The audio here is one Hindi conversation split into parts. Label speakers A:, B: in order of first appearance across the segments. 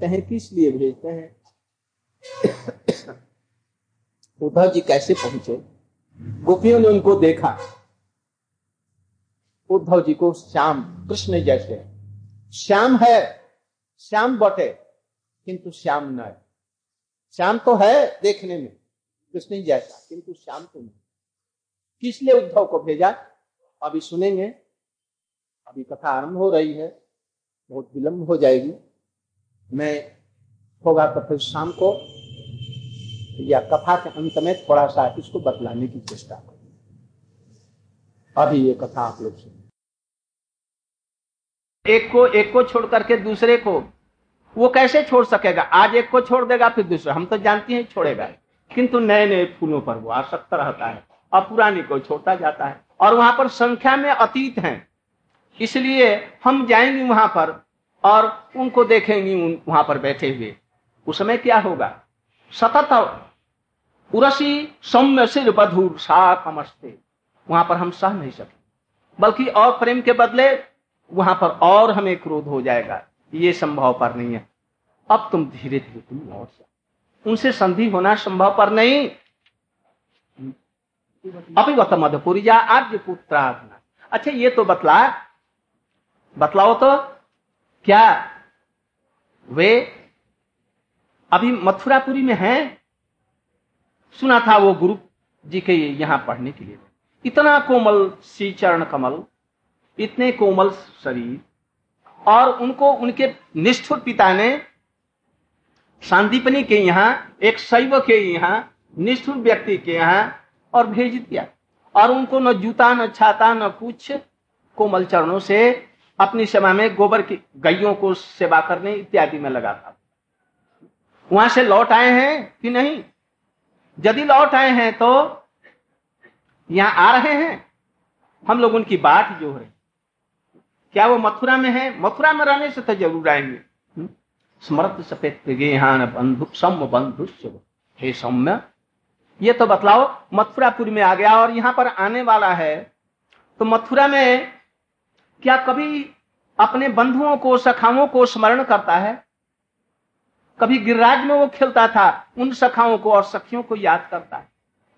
A: कहें किस लिए भेजते हैं? उद्धव जी कैसे पहुँचे? गोपियों ने उनको देखा। उद्धव जी को श्याम, कृष्ण जैसे। श्याम है, श्याम बटे, किंतु श्याम न है। श्याम तो है देखने में, कृष्ण जैसा, किंतु श्याम तो नहीं। किस लिए उद्धव को भेजा? अभी सुनेंगे। अभी कथा आरंभ हो रही है, बहुत विलंब हो जाएगी। मैं होगा तो फिर शाम को या कथा के अंत में थोड़ा सा इसको बतलाने की चेष्टा करूँ। अभी ये कथा आप लोग सुन एक को एक को छोड़ करके दूसरे को, वो कैसे छोड़ सकेगा? आज एक को छोड़ देगा, फिर दूसरा। हम तो जानते हैं छोड़ेगा। किंतु नए नए फूलों पर वो आसक्त रहता है और पुरानी को छोड़ता जाता है। और वहाँ पर संख्या में अतीत हैं। इसलिए हम जाएँगे वहाँ पर और उनको देखेंगे वहाँ पर बैठे हुए। उस समय क्या होगा? सतत उसी सौम्य सिर बधुर सा वहाँ पर हम सह नहीं सके। बल्कि और प्रेम के बदले वहाँ पर और हमें क्रोध हो जाएगा। ये संभव पर नहीं है। अब तुम धीरे धीरे तुम लौट जाओ उनसे संधि होना संभव पर नहीं। अभिगत मधुपुरी जा आर्य पुत्राधना अच्छा ये तो बतला। बतलाओ तो। क्या वे अभी मथुरापुरी में हैं? सुना था वो गुरु जी के यहाँ पढ़ने के लिए। इतना कोमल सी चरण कमल, इतने कोमल शरीर, और उनको, उनके निष्ठुर पिता ने शांतिपनी के यहाँ, एक शैव के यहाँ, निष्ठुर व्यक्ति के यहाँ और भेज दिया। और उनको न जूता, न छाता, न कुछ कोमल चरणों से अपनी सेवा में गोबर की गायों को सेवा करने इत्यादि में लगा था। वहाँ से लौट आए हैं कि नहीं? यदि लौट आए हैं तो यहाँ आ रहे हैं। हम लोग उनकी बात जो है, क्या वो मथुरा में है? मथुरा में रहने से तो ज़रूर आएँगे। हम्म? स्मृत सफ़ेद बंधु सम बंधु हे सौम्य, ये तो बतलाओ, मथुरापुर में आ गया और यहाँ पर आने वाला है। तो मथुरा में क्या कभी अपने बंधुओं को, सखाओं को स्मरण करता है। कभी गिरिराज में वो खेलता था, उन सखाओं को और सखियों को याद करता है।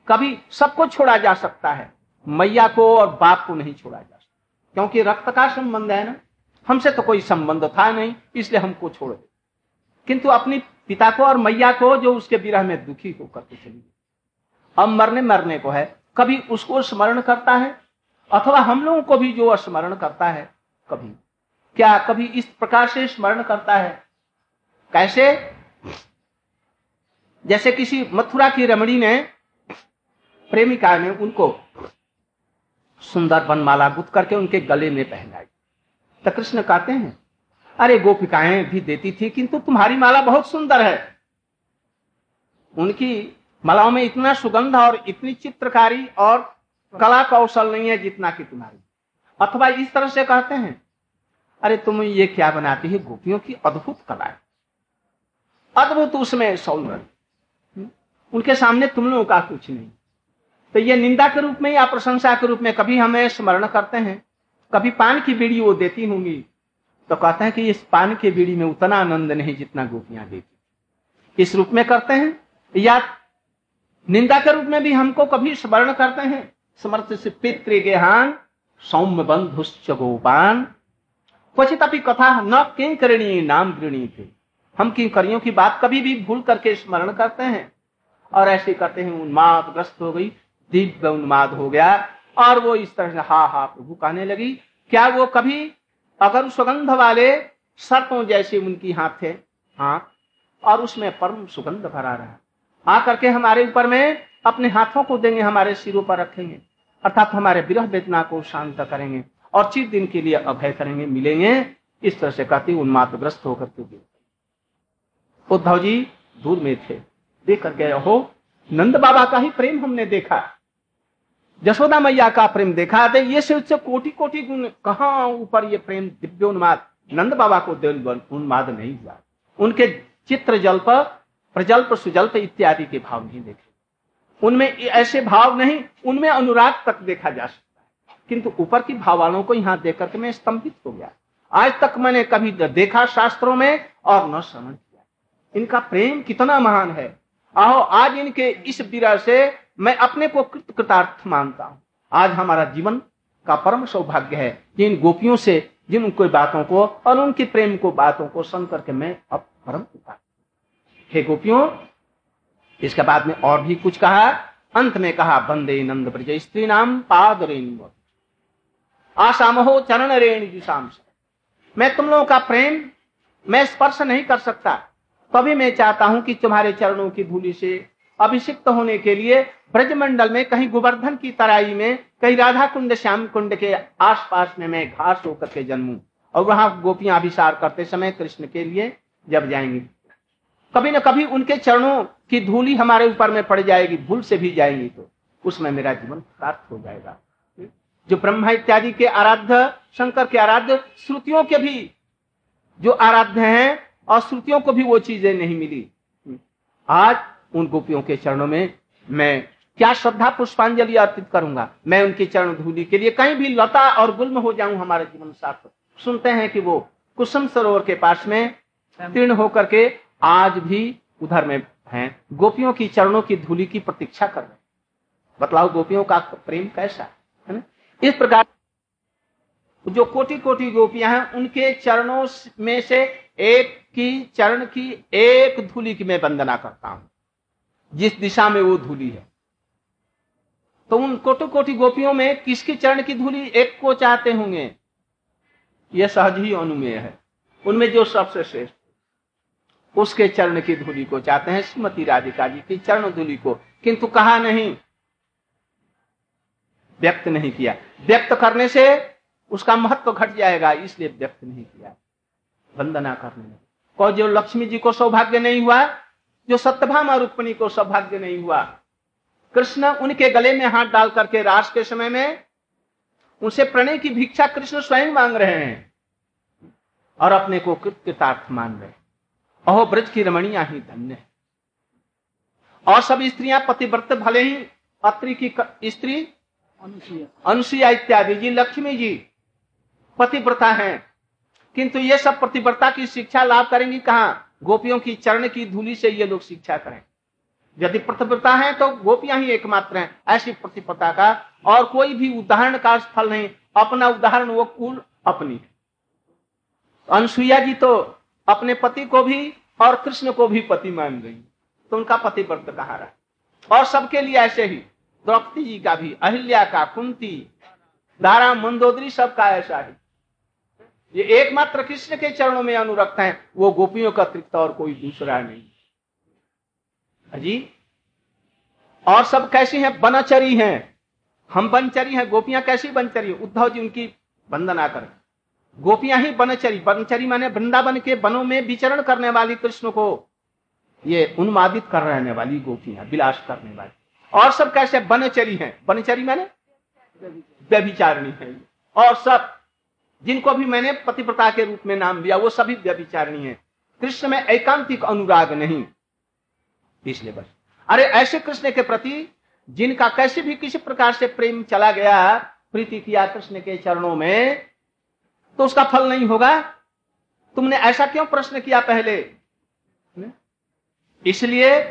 A: कभी सबको छोड़ा जा सकता है, मैया को और बाप को नहीं छोड़ा जा सकता। क्योंकि रक्त का संबंध है ना, हमसे तो कोई संबंध था नहीं, इसलिए हमको छोड़ दे। किंतु अपनी पिता को और मैया को जो उसके विरह में दुखी होकर के चली अब मरने मरने को है, कभी उसको स्मरण करता है, अथवा हम लोगों को भी जो स्मरण करता है, कभी क्या कभी इस प्रकार से स्मरण करता है? कैसे? जैसे किसी मथुरा की रमणी ने, प्रेमिका ने उनको सुंदर बनमाला गुथ करके उनके गले में पहनाई। तो कृष्ण कहते हैं, अरे गोपिकाएँ भी देती थी, किंतु तुम्हारी माला बहुत सुंदर है। उनकी मालाओं में इतना सुगंध और इतनी चित्रकारी और कला कौशल नहीं है जितना कि तुम्हारी। अथवा इस तरह से कहते हैं अरे तुम ये क्या बनाती है? गोपियों की अद्भुत कला है। अद्भुत उसमें सौंदर्य। उनके सामने तुम लोगों का कुछ नहीं। तो ये निंदा के रूप में या प्रशंसा के रूप में कभी हमें स्मरण करते हैं? कभी पान की बीड़ी वो देती होंगी? तो कहते हैं कि इस पान की बीड़ी में उतना आनंद नहीं जितना गोपियाँ देती। इस रूप में करते हैं? या निंदा के रूप में भी हमको कभी स्मरण करते हैं? समर्थ से पितृ गेहान सौम्य बंधुश्च गोपान क्वचित कथा न किंकरणी नाम गृणी थे। हम किंकरियों की बात कभी भी भूल करके स्मरण करते हैं। और ऐसे करते हैं उन्माद ग्रस्त हो गई, दिव्य उन्माद हो गया, और वो इस तरह से, हा हा, प्रभु कहने लगी, क्या वो कभी अगर सुगंध वाले सर्पों जैसे उनकी हाथ थे हाथ और उसमें परम सुगंध भरा रहा आ करके हमारे ऊपर में अपने हाथों को देंगे, हमारे सिरों पर रखेंगे, अर्थात हमारे विरह वेदना को शांत करेंगे। और चिर दिन के लिए अभय करेंगे, मिलेंगे। इस तरह से कहती उन्मादग्रस्त होकर के उद्धव जी दूर में थे। देख कर गए हो नंद बाबा का ही प्रेम हमने देखा जशोदा मैया का प्रेम देखा तो ये से उससे कोटि कोटि गुण, कहा ऊपर ये प्रेम दिव्य उन्माद नंद बाबा को उन्माद नहीं हुआ। उनके चित्र जल्प प्रजल्प सुजल्प इत्यादि के भाव नहीं देखे। उनमें ऐसे भाव नहीं, उनमें अनुराग तक देखा जा सकता किंतु ऊपर की भाव वालों को यहाँ देख करके मैं स्तंभित हो गया। आज तक मैंने कभी देखा शास्त्रों में और न समझ किया। इनका प्रेम कितना महान है। आओ आज इनके इस विरह से मैं अपने को कृतार्थ मानता हूँ। आज हमारा जीवन का परम सौभाग्य है कि इन गोपियों से, जिन उनकी बातों को और उनके प्रेम को बातों को सुन करके मैं अब परम कृतार्थ हे। गोपियों, इसके बाद में और भी कुछ कहा। अंत में कहा, बंदे नंद ब्रज, स्त्री नाम पाद रेणु आसामहो चरण रेणु शाम मैं तुम लोगों का प्रेम, मैं स्पर्श नहीं कर सकता। तभी मैं चाहता हूँ कि तुम्हारे चरणों की धूलि से अभिषिक्त होने के लिए ब्रजमंडल में कहीं गोवर्धन की तराई में, कहीं राधा कुंड श्याम कुंड के आसपास में मैं घास होकर के जन्मू और वहाँ गोपियाँ अभिसार करते समय कृष्ण के लिए जब जाएँगी। कभी न कभी उनके चरणों की धूली हमारे ऊपर में पड़ जाएगी, भूल से भी जाएँगी तो उसमें मेरा जीवन प्राप्त हो जाएगा। जो ब्रह्मा इत्यादि के आराध्य, शंकर के आराध्य, श्रुतियों के भी जो आराध्य हैं, और श्रुतियों को भी वो चीज़ें नहीं मिली। आज उन गोपियों के चरणों में मैं क्या श्रद्धा पुष्पांजलि अर्पित करूँगा? मैं उनकी चरण धूलि के लिए कहीं भी लता और गुल्म हो जाऊँ हमारे जीवन सार्थक। सुनते हैं कि वो कुसुम सरोवर के पास में तीर्ण होकर के आज भी उधर में हैं। गोपियों की चरणों की धूलि की प्रतीक्षा कर रहे बतलाओ गोपियों का प्रेम कैसा है? इस प्रकार जो कोटि कोटि गोपियाँ हैं, उनके चरणों में से एक की चरण की एक धूलि की मैं वंदना करता हूँ। जिस दिशा में वो धूलि है। तो उन कोटि कोटि गोपियों में किसकी चरण की धूलि एक को चाहते होंगे? यह सहज ही अनुमेय है। उनमें जो सबसे श्रेष्ठ उसके चरण की धूलि को चाहते हैं, श्रीमती राधिका जी की चरण धूलि को। किंतु कहा नहीं व्यक्त नहीं किया। व्यक्त करने से उसका महत्व घट जाएगा, इसलिए व्यक्त नहीं किया। वंदना करने में और जो लक्ष्मी जी को सौभाग्य नहीं हुआ, जो सत्यभामा रुक्मणी को सौभाग्य नहीं हुआ, कृष्ण उनके गले में हाथ डाल करके रास के समय में उनसे प्रणय की भिक्षा कृष्ण स्वयं मांग रहे हैं और अपने को कृतार्थ मान रहे अहो, ब्रज की रमणिया ही धन्य है। और सब स्त्रियाँ पतिव्रत भले ही अत्रि की स्त्री अनुसुईया। इत्यादि। जी, लक्ष्मी जी, पतिव्रता हैं। किंतु ये सब प्रतिव्रता की शिक्षा लाभ करेंगी कहा? गोपियों की चरण की धूलि से ये लोग शिक्षा करें। यदि प्रतिव्रता है तो गोपियाँ ही एकमात्र हैं, ऐसी प्रतिपता का और कोई भी उदाहरण का स्थल नहीं। अपना उदाहरण वो कुल अपनी। अनुसुईया जी तो अपने पति को भी और कृष्ण को भी पति मान गई। तो उनका पति व्रत कहा रहा? और सबके लिए ऐसे ही। द्रौपदी जी का भी, अहिल्या का, कुंती। दारा मंदोदरी सबका ऐसा ही। ये एकमात्र कृष्ण के चरणों में अनुरक्त हैं, वो गोपियों का अतिरिक्त और कोई दूसरा नहीं। जी और सब कैसी हैं? बनचरी हैं। हम बनचरी हैं, गोपियाँ कैसी बनचरी? उद्धव जी उनकी वंदना करें। गोपियाँ ही बनचरी। बनचरी माने वृंदावन के वनों में विचरण करने वाली कृष्ण को ये उन्मादित कर रहने वाली गोपियाँ, विलास करने वाली। और सब कैसे बनचरी हैं? बनचरी माने? व्यभिचारिणी है। और सब, जिनको भी मैंने पतिप्रता के रूप में नाम दिया, वो सभी व्यभिचारिणी है। कृष्ण में एकांतिक अनुराग नहीं। इसलिए बस। अरे, ऐसे कृष्ण के प्रति, जिनका कैसे भी किसी प्रकार से प्रेम चला गया, प्रीति किया कृष्ण के चरणों में तो उसका फल नहीं होगा। तुमने ऐसा क्यों प्रश्न किया पहले? इसलिए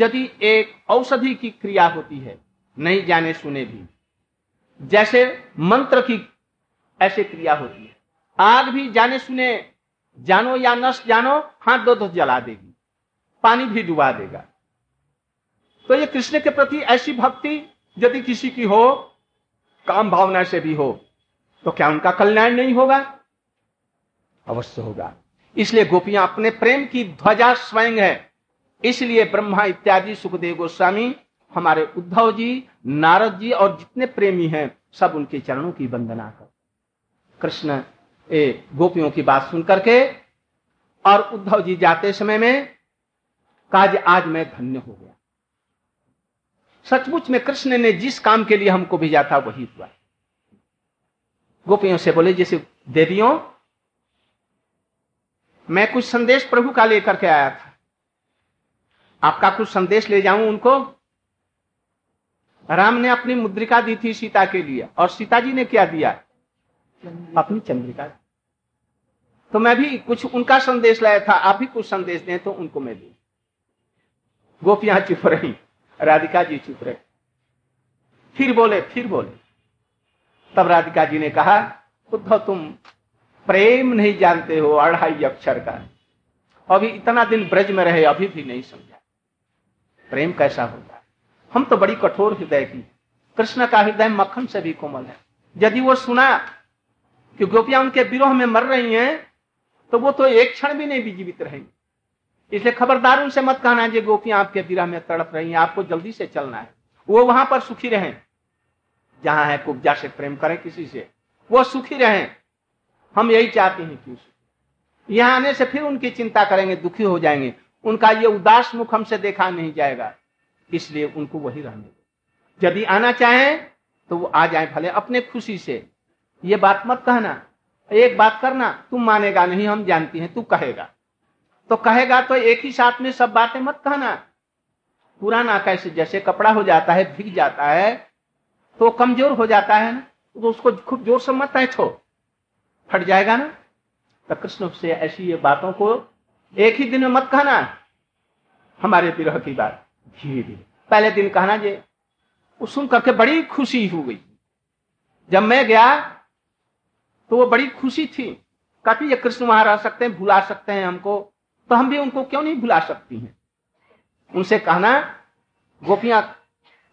A: यदि एक औषधि की क्रिया होती है, नहीं जाने सुने भी। जैसे मंत्र की ऐसे क्रिया होती है। आग भी जाने सुने, जानो या नष्ट जानो, हाथ दो दो जला देगी। पानी भी डुबा देगा। तो ये कृष्ण के प्रति ऐसी भक्ति, यदि किसी की हो, काम भावना से भी हो तो क्या उनका कल्याण नहीं होगा? अवश्य होगा। इसलिए गोपियाँ अपने प्रेम की ध्वजा स्वयं है। इसलिए ब्रह्मा इत्यादि सुखदेव गोस्वामी, हमारे उद्धव जी, नारद जी और जितने प्रेमी हैं, सब उनके चरणों की वंदना कर। कृष्ण, ए, गोपियों की बात सुन करके और उद्धव जी जाते समय में काज आज मैं धन्य हो गया। सचमुच में कृष्ण ने जिस काम के लिए हमको भेजा था, वही हुआ। गोपियों से बोले, जैसे देवियों, मैं कुछ संदेश प्रभु का लेकर के आया था। आपका कुछ संदेश ले जाऊँ उनको? राम ने अपनी मुद्रिका दी थी सीता के लिए और सीता जी ने क्या दिया? अपनी चंद्रिका। तो मैं भी कुछ उनका संदेश लाया था आप भी कुछ संदेश दें तो उनको मैं दू। गोपियाँ चुप रही राधिका जी चुप रहे। फिर बोले फिर बोले। तब राधिका जी ने कहा उद्धव तुम प्रेम नहीं जानते हो अढ़ाई अक्षर का। अभी इतना दिन ब्रज में रहे अभी भी नहीं समझा प्रेम कैसा होता है? हम तो बड़ी कठोर हृदय की। कृष्ण का हृदय मक्खन से भी कोमल है। यदि वो सुना कि गोपियाँ उनके विरोह में मर रही हैं तो वो तो एक क्षण भी नहीं जीवित रहेंगे। इसलिए खबरदार उनसे मत कहना जी, गोपियाँ आपके विरह में तड़प रही हैं, आपको जल्दी से चलना है। वो वहाँ पर सुखी रहें। जहाँ है कुब्जा से प्रेम करें किसी से। वो सुखी रहें। हम यही चाहते हैं कि यहाँ आने से फिर उनकी चिंता करेंगे, दुखी हो जाएँगे। उनका ये उदास मुख हमसे देखा नहीं जाएगा, इसलिए उनको वही रहने दो। यदि आना चाहें तो वो आ जाए भले अपने खुशी से। ये बात मत कहना, एक बात करना, तुम मानेगा नहीं, हम जानती हैं, तू कहेगा। तो कहेगा तो एक ही साथ में सब बातें मत कहना। पुराना कैसे, जैसे कपड़ा हो जाता है, भीग जाता है तो कमज़ोर हो जाता है ना तो उसको खूब ज़ोर से मत छो फट जाएगा ना? तो कृष्ण से ऐसी ये बातों को एक ही दिन में मत कहना। हमारे विरह की बात। धीरे धीरे। पहले दिन कहना वो सुन करके बड़ी खुशी हो गई। जब मैं गया तो वो बड़ी खुशी थी। काफ़ी ये कृष्ण वहाँ रह सकते हैं भुला सकते हैं हमको। तो हम भी उनको क्यों नहीं भुला सकती हैं? उनसे कहना, गोपियाँ,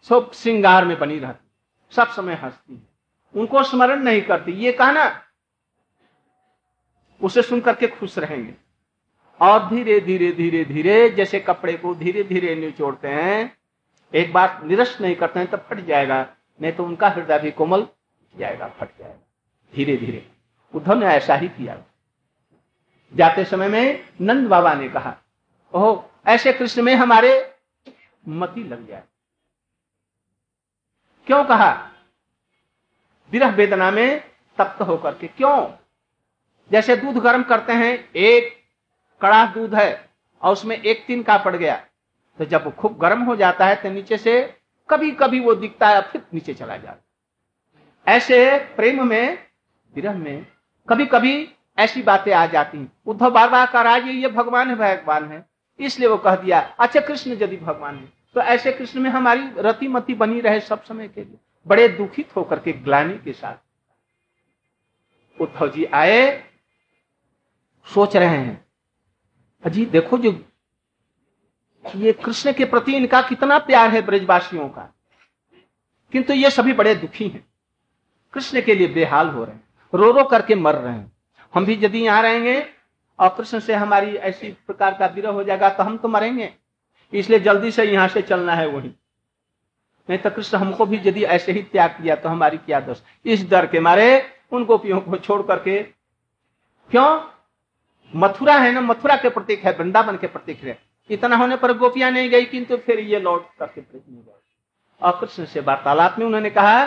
A: सब श्रृंगार में बनी रहती, सब समय हंसती है। उनको स्मरण नहीं करती। ये कहना, उसे सुन करके खुश रहेंगे। और धीरे धीरे धीरे धीरे जैसे कपड़े को धीरे धीरे निचोड़ते हैं, एक बार निरस्त नहीं करते हैं, तब फट जाएगा, नहीं तो उनका हृदय भी कोमल जाएगा, फट जाएगा। धीरे धीरे। उद्धव ने ऐसा ही किया। जाते समय में नंद बाबा ने कहा, ओह, ऐसे कृष्ण में हमारे मती लग जाए। क्यों कहा? विरह वेदना में तप्त होकर के क्यों? जैसे दूध गर्म करते हैं, एक कड़ा दूध है और उसमें एक तीन का पड़ गया तो जब वो खूब गर्म हो जाता है तो नीचे से कभी कभी वो दिखता है फिर नीचे चला जाता ऐसे प्रेम में, विरह में कभी कभी ऐसी बातें आ जाती हैं। उद्धव बार बार कर आज ये भगवान है भगवान है। इसलिए वो कह दिया अच्छा कृष्ण यदि भगवान है तो ऐसे कृष्ण में हमारी रति मती बनी रहे सब समय के लिए। बड़े दुखित होकर के ग्लानी के साथ उद्धव जी आए, सोच रहे हैं अजी, देखो जो ये कृष्ण के प्रति इनका कितना प्यार है ब्रजवासियों का। किंतु ये सभी बड़े दुखी हैं। कृष्ण के लिए बेहाल हो रहे हैं। रो रो करके मर रहे हैं। हम भी यदि यहाँ रहेंगे और कृष्ण से हमारी ऐसी प्रकार का विरह हो जाएगा तो हम तो मरेंगे। इसलिए जल्दी से यहाँ से चलना है वही। नहीं तो कृष्ण हमको भी यदि ऐसे ही त्याग किया तो हमारी क्या दोष। इस डर के मारे उन गोपियों को छोड़ करके। क्यों? मथुरा है ना, मथुरा के प्रतीक है, वृंदावन के प्रतीक है। इतना होने पर गोपियाँ नहीं गई, किंतु फिर ये लौट करके और कृष्ण से वार्तालाप में उन्होंने कहा,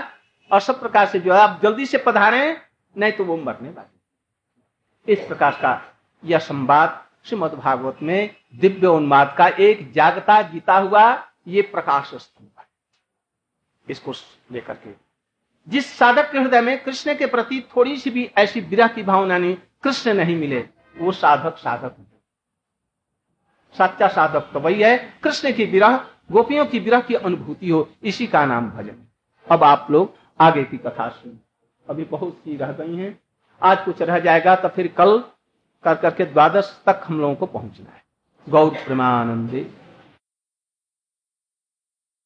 A: और सब प्रकार से जो है आप जल्दी से पधारे, नहीं तो वो मरने वाले। इस प्रकार का यह संवाद श्रीमद भागवत में दिव्य उन्माद का एक जागता जीता हुआ, ये प्रकाश स्तंभ इसको लेकर के जिस साधक के हृदय में कृष्ण के प्रति थोड़ी सी भी ऐसी विरह की भावना नहीं, कृष्ण नहीं मिले वो साधक साधक सच्चा साधक तो वही है। कृष्ण की विरह, गोपियों की विरह की अनुभूति हो, इसी का नाम भजन अब आप लोग आगे की कथा सुन। अभी बहुत सी रह गई हैं। आज कुछ रह जाएगा तो फिर कल कर करके द्वादश तक हम लोगों को पहुँचना है। गौर प्रेमानंदे।